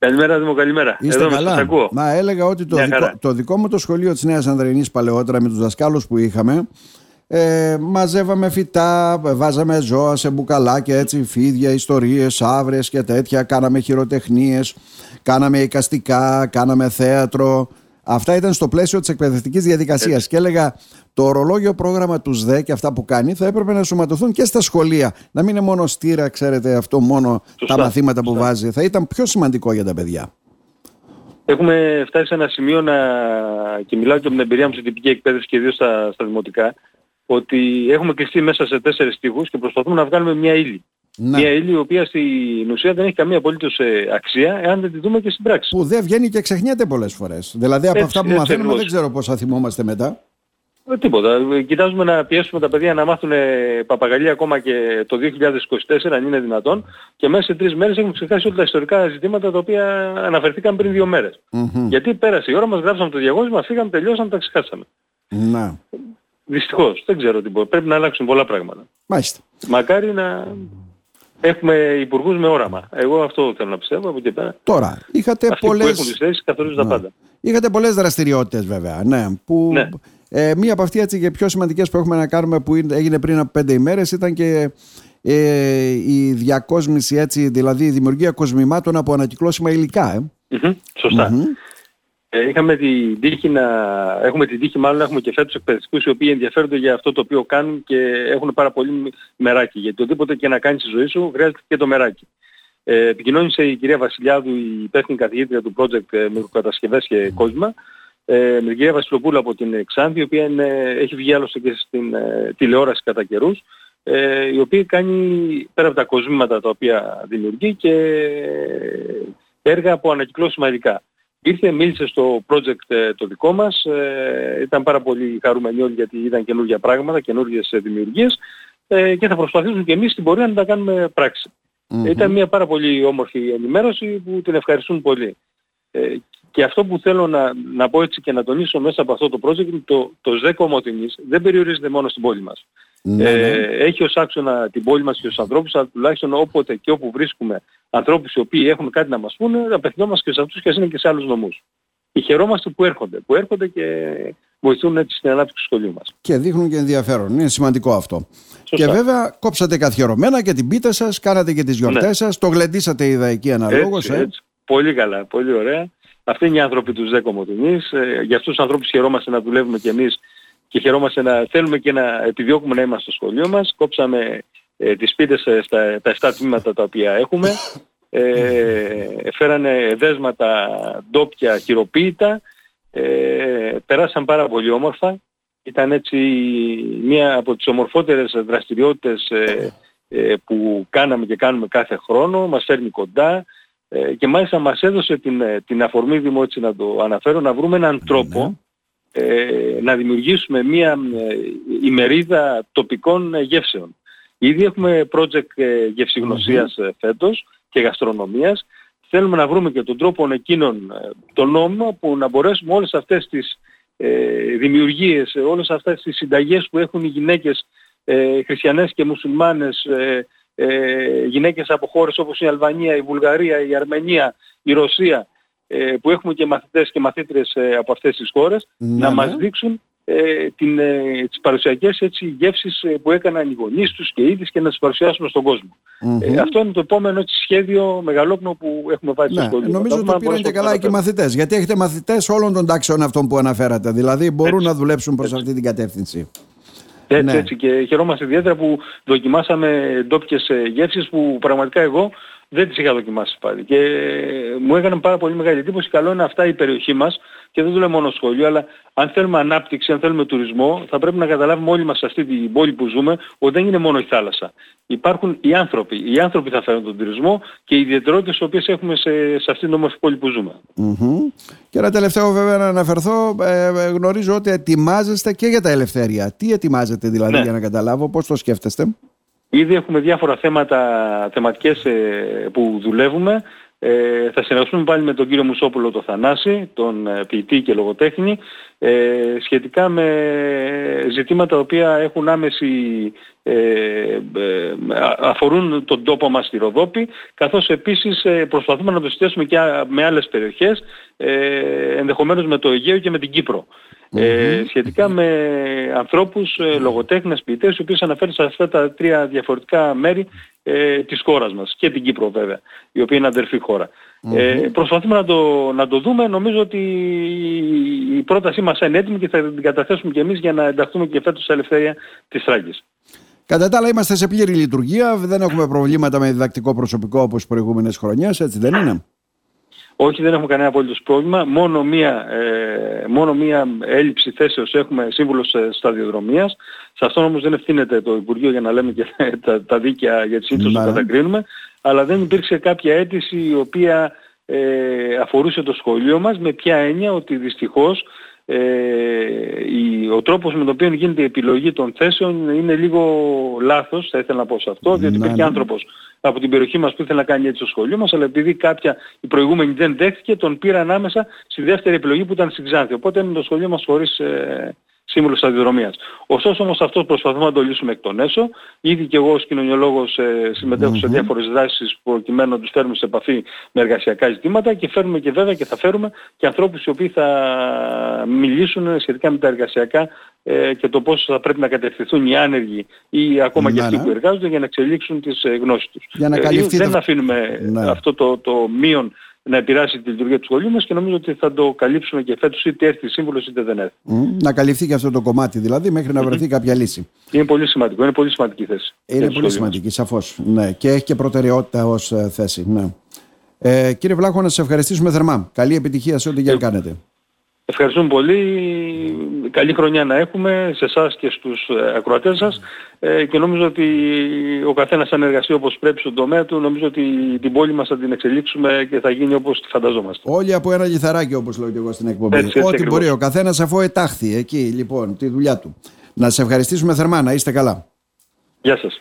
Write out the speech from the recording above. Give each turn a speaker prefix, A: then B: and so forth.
A: Καλημέρα, Δήμο, καλημέρα.
B: Είστε Εδώ καλά. Ακούω. Μα έλεγα ότι το δικό, το δικό μου το σχολείο της Νέας Ανδρενής παλαιότερα με τους δασκάλους που είχαμε ε, μαζεύαμε φυτά, βάζαμε ζώα σε μπουκαλάκια, έτσι, φίδια, ιστορίες, άβρες και τέτοια. Κάναμε χειροτεχνίες, κάναμε εικαστικά, κάναμε θέατρο. Αυτά ήταν στο πλαίσιο της εκπαιδευτικής διαδικασίας. Και έλεγα το ορολόγιο πρόγραμμα του ΣΔΕ και αυτά που κάνει θα έπρεπε να σωματωθούν και στα σχολεία. Να μην είναι μόνο στήρα, ξέρετε, αυτό μόνο τα μαθήματα που βάζει. Θα ήταν πιο σημαντικό για τα παιδιά.
A: Έχουμε φτάσει σε ένα σημείο να... και μιλάω και από την εμπειρία μου στην τυπική εκπαίδευση και ιδίως στα, στα δημοτικά ότι έχουμε κλειστεί μέσα σε τέσσερις στίχους και προσπαθούμε να βγάλουμε μια ύλη. Ναι. Μια ύλη η οποία στην ουσία δεν έχει καμία απολύτως ε, αξία εάν δεν τη δούμε και στην πράξη.
B: Που δεν βγαίνει και ξεχνιέται πολλές φορές. Δηλαδή από αυτά που μαθαίνουμε δεν ξέρω πώς θα θυμόμαστε μετά.
A: Ε, τίποτα. Κοιτάζουμε να πιέσουμε τα παιδιά να μάθουν παπαγαλία ακόμα και το 2024 αν είναι δυνατόν και μέσα σε τρεις μέρες έχουμε ξεχάσει όλα τα ιστορικά ζητήματα τα οποία αναφερθήκαν πριν δύο μέρες. Mm-hmm. Γιατί πέρασε η ώρα μας, γράψαμε το διαγώνισμα, φύγαμε, τελειώσαμε, τα ξεχάσαμε.
B: Να.
A: Δυστυχώς. Δεν ξέρω τι μπορεί. Πρέπει να αλλάξουν πολλά πράγματα.
B: Μάλιστα.
A: Μακάρι να έχουμε υπουργούς με όραμα. Εγώ αυτό θέλω να πιστεύω από εκεί πέρα.
B: Τώρα, είχατε
A: Αυτοί
B: πολλές...
A: που έχουν τις θέσεις καθορίζουν τα ναι. πάντα.
B: Είχατε πολλές δραστηριότητες βέβαια, ναι, που...
A: Ναι.
B: Ε, μία από αυτές και πιο σημαντικές που έχουμε να κάνουμε που έγινε πριν από πέντε ημέρες ήταν και ε, η διακόσμηση έτσι, δηλαδή η δημιουργία κοσμημάτων από ανακυκλώσιμα υλικά. Ε.
A: Mm-hmm, σωστα ε, είχαμε την τύχη να, έχουμε την τύχη μάλλον έχουμε και φέτος εκπαιδευτικούς οι οποίοι ενδιαφέρονται για αυτό το οποίο κάνουν και έχουν πάρα πολύ μεράκι. Γιατί οτιδήποτε και να κάνεις στη ζωή σου χρειάζεται και το μεράκι. Ε, επικοινώνησε η κυρία Βασιλιάδου, η υπεύθυνη καθηγήτρια του project ε, μικροκατασκευές και κόσμημα, ε, με την κυρία Βασιλοπούλου από την Ξάνθη, η οποία είναι, έχει βγει άλλωστε και στην ε, τηλεόραση κατά καιρούς, ε, η οποία κάνει πέρα από τα κοσμήματα τα οποία δημιουργεί και έργα από ανακυκλώσιμα υλικά. Ήρθε, μίλησε στο project ε, το δικό μας, ε, ήταν πάρα πολύ χαρούμενοι όλοι γιατί ήταν καινούργια πράγματα, καινούργιες δημιουργίες ε, και θα προσπαθήσουμε και εμείς στην πορεία να τα κάνουμε πράξη. Ήταν μια πάρα πολύ όμορφη ενημέρωση που την ευχαριστούν πολύ. Ε, και αυτό που θέλω να, να πω έτσι και να τονίσω μέσα από αυτό το project είναι το, το ΖΕΚ Ομοτιμής δεν περιορίζεται μόνο στην πόλη μας. Ναι, ε, ναι. έχει ως άξονα την πόλη μας και τους ανθρώπους, αλλά τουλάχιστον όποτε και όπου βρίσκουμε ανθρώπους οι οποίοι έχουν κάτι να μας πούνε, απευθυνόμαστε και σε αυτούς και ας είναι και σε άλλους νομούς. Και χαιρόμαστε που έρχονται, που έρχονται και βοηθούν έτσι στην ανάπτυξη του σχολείου μας.
B: Και δείχνουν και ενδιαφέρον. Είναι σημαντικό αυτό. Και βέβαια κόψατε καθιερωμένα και την πίτα σας, κάνατε και τις γιορτές ναι. σας, το γλεντήσατε είδα εκεί αναλόγως.
A: Έτσι, ε. έτσι. Πολύ καλά, πολύ ωραία. Αυτοί είναι οι άνθρωποι τους ΖΕΚΟΜΟΤΟΝΙΣ. Ε, για αυτούς τους ανθρώπους χαιρόμαστε να δουλεύουμε κι εμείς και χαιρόμαστε να θέλουμε και να επιδιώκουμε να είμαστε στο σχολείο μας. Κόψαμε ε, τις πίτες ε, στα τα 7 τμήματα τα οποία έχουμε. Ε, φέρανε δέσματα ντόπια χειροποίητα. Ε, περάσαν πάρα πολύ όμορφα. Ήταν έτσι μία από τις ομορφότερες δραστηριότητες ε, ε, που κάναμε και κάνουμε κάθε χρόνο. Μας φέρνει κοντά. Ε, και μάλιστα μας έδωσε την, την αφορμή Δήμο, έτσι να το αναφέρω, να βρούμε έναν τρόπο ε, να δημιουργήσουμε μια ε, ημερίδα τοπικών γεύσεων. Ήδη έχουμε project ε, γευσηγνωσίας mm-hmm. φέτος και γαστρονομίας. Θέλουμε να βρούμε και τον τρόπο εκείνων, τον νόμο, που να μπορέσουμε όλες αυτές τις ε, δημιουργίες, όλες αυτές τις συνταγές που έχουν οι γυναίκες ε, χριστιανές και μουσουλμάνες, ε, ε, γυναίκες από χώρες όπως η Αλβανία, η Βουλγαρία, η Αρμενία, η Ρωσία, ε, που έχουμε και μαθητές και μαθήτρες ε, από αυτές τις χώρες ναι, να ναι. μας δείξουν ε, την, ε, τις παρουσιακές έτσι, γεύσεις ε, που έκαναν οι γονείς τους και ήδη και να τις παρουσιάσουμε στον κόσμο. Ε, αυτό είναι το επόμενο έτσι, σχέδιο μεγαλόπνο που έχουμε βάλει ναι, στο σχολείο.
B: Νομίζω ότι το πήραν και καλά και οι μαθητές, γιατί έχετε μαθητές όλων των τάξεων αυτών που αναφέρατε, δηλαδή μπορούν έτσι, να δουλέψουν προς αυτή την κατεύθυνση.
A: Έτσι, ναι. έτσι και χαιρόμαστε ιδιαίτερα που δοκιμάσαμε ντόπιες γεύσεις που πραγματικά εγώ δεν τις είχα δοκιμάσει πάλι. Και μου έκανε πάρα πολύ μεγάλη εντύπωση. Καλό είναι αυτά η περιοχή μας και δεν το λέω μόνο σχολείο, αλλά αν θέλουμε ανάπτυξη, αν θέλουμε τουρισμό, θα πρέπει να καταλάβουμε όλοι μας σε αυτή την πόλη που ζούμε ότι δεν είναι μόνο η θάλασσα. Υπάρχουν οι άνθρωποι. Οι άνθρωποι θα φέρουν τον τουρισμό και οι ιδιαιτερότητες οι οποίες έχουμε σε, σε αυτή την όμορφη πόλη που ζούμε.
B: Mm-hmm. Και ένα τελευταίο βέβαια να αναφερθώ, ε, γνωρίζω ότι ετοιμάζεστε και για τα ελευθέρια. Τι ετοιμάζετε δηλαδή ναι. για να καταλάβω, πώς το σκέφτεστε;
A: Ήδη έχουμε διάφορα θέματα, θεματικές ε, που δουλεύουμε. Ε, θα συνεργαστούμε πάλι με τον κύριο Μουσόπουλο το Θανάση, τον ε, ποιητή και λογοτέχνη, ε, σχετικά με ζητήματα τα οποία έχουν άμεση ε, ε, αφορούν τον τόπο μας στη Ροδόπη καθώς επίσης προσπαθούμε να το συνδέσουμε και με άλλες περιοχές ενδεχομένως με το Αιγαίο και με την Κύπρο. Ε, σχετικά με ανθρώπους, ε, λογοτέχνες, ποιητές, οι οποίοι αναφέρουν σε αυτά τα τρία διαφορετικά μέρη ε, της χώρας μας και την Κύπρο βέβαια, η οποία είναι αδερφή Ε, προσπαθούμε να το, να το δούμε, νομίζω ότι η πρότασή μας είναι έτοιμη και θα την καταθέσουμε και εμείς για να ενταχθούμε και φέτος στα ελευθερία της Θράκης.
B: Κατά τα άλλα είμαστε σε πλήρη λειτουργία, δεν έχουμε προβλήματα με διδακτικό προσωπικό όπως προηγούμενες χρονιές, έτσι δεν είναι;
A: Όχι, δεν έχουμε κανένα απολύτως πρόβλημα. Μόνο μία, ε, μόνο μία έλλειψη θέσεως έχουμε σύμβουλος ε, σταδιοδρομίας. Σε αυτό όμως δεν ευθύνεται το Υπουργείο για να λέμε και τα, τα δίκαια για τις σύντρους που κατακρίνουμε. Αλλά δεν υπήρξε κάποια αίτηση η οποία ε, αφορούσε το σχολείο μας με ποια έννοια ότι δυστυχώς ε, ο τρόπος με τον οποίο γίνεται η επιλογή των θέσεων είναι λίγο λάθος, θα ήθελα να πω σε αυτό, διότι ναι, υπήρχε ναι. άνθρωπος από την περιοχή μας που ήθελε να κάνει έτσι το σχολείο μας, αλλά επειδή κάποια η προηγούμενη δεν δέχτηκε, τον πήρα ανάμεσα στη δεύτερη επιλογή που ήταν στην Ξάνθη. Οπότε είναι το σχολείο μας χωρίς ε, σύμβουλος σταδιοδρομίας. Ωστόσο όμως αυτό προσπαθούμε να το λύσουμε εκ των έσω. Ήδη και εγώ ως κοινωνιολόγος ε, συμμετέχω σε διάφορες δράσεις προκειμένου να τους φέρουμε σε επαφή με εργασιακά ζητήματα και φέρνουμε και βέβαια και θα φέρουμε και ανθρώπους οι οποίοι θα μιλήσουν σχετικά με τα εργασιακά ε, και το πώς θα πρέπει να κατευθυνθούν οι άνεργοι ή ακόμα και αυτοί που εργάζονται για να εξελίξουν τις ε, γνώσεις τους. Για να ε, δεν αφήνουμε ναι. αυτό το, το μείον να επηρεάσει τη λειτουργία του σχολείου μας και νομίζω ότι θα το καλύψουμε και φέτος είτε έρθει σύμβουλος είτε δεν έρθει.
B: να καλυφθεί και αυτό το κομμάτι δηλαδή μέχρι να βρεθεί κάποια λύση.
A: Είναι πολύ σημαντικό, είναι πολύ σημαντική θέση.
B: Είναι πολύ σημαντική, σαφώς. Ναι. Και έχει και προτεραιότητα ως ε, θέση. Ναι. Ε, κύριε Βλάχο, να σας ευχαριστήσουμε θερμά. Καλή επιτυχία σε ό,τι και κάνετε.
A: Ευχαριστούμε πολύ. Καλή χρονιά να έχουμε σε εσάς και στους ε, ακροατές σας ε, και νομίζω ότι ο καθένας αν εργαστεί όπως πρέπει στον τομέα του νομίζω ότι την πόλη μας θα την εξελίξουμε και θα γίνει όπως τη φανταζόμαστε.
B: Όλοι από ένα λιθαράκι όπως λέω και εγώ στην εκπομπή. Έτσι, έτσι, Ό,τι μπορεί ο καθένας αφού ετάχθη εκεί λοιπόν τη δουλειά του. Να σε ευχαριστήσουμε θερμά, να είστε καλά.
A: Γεια σας.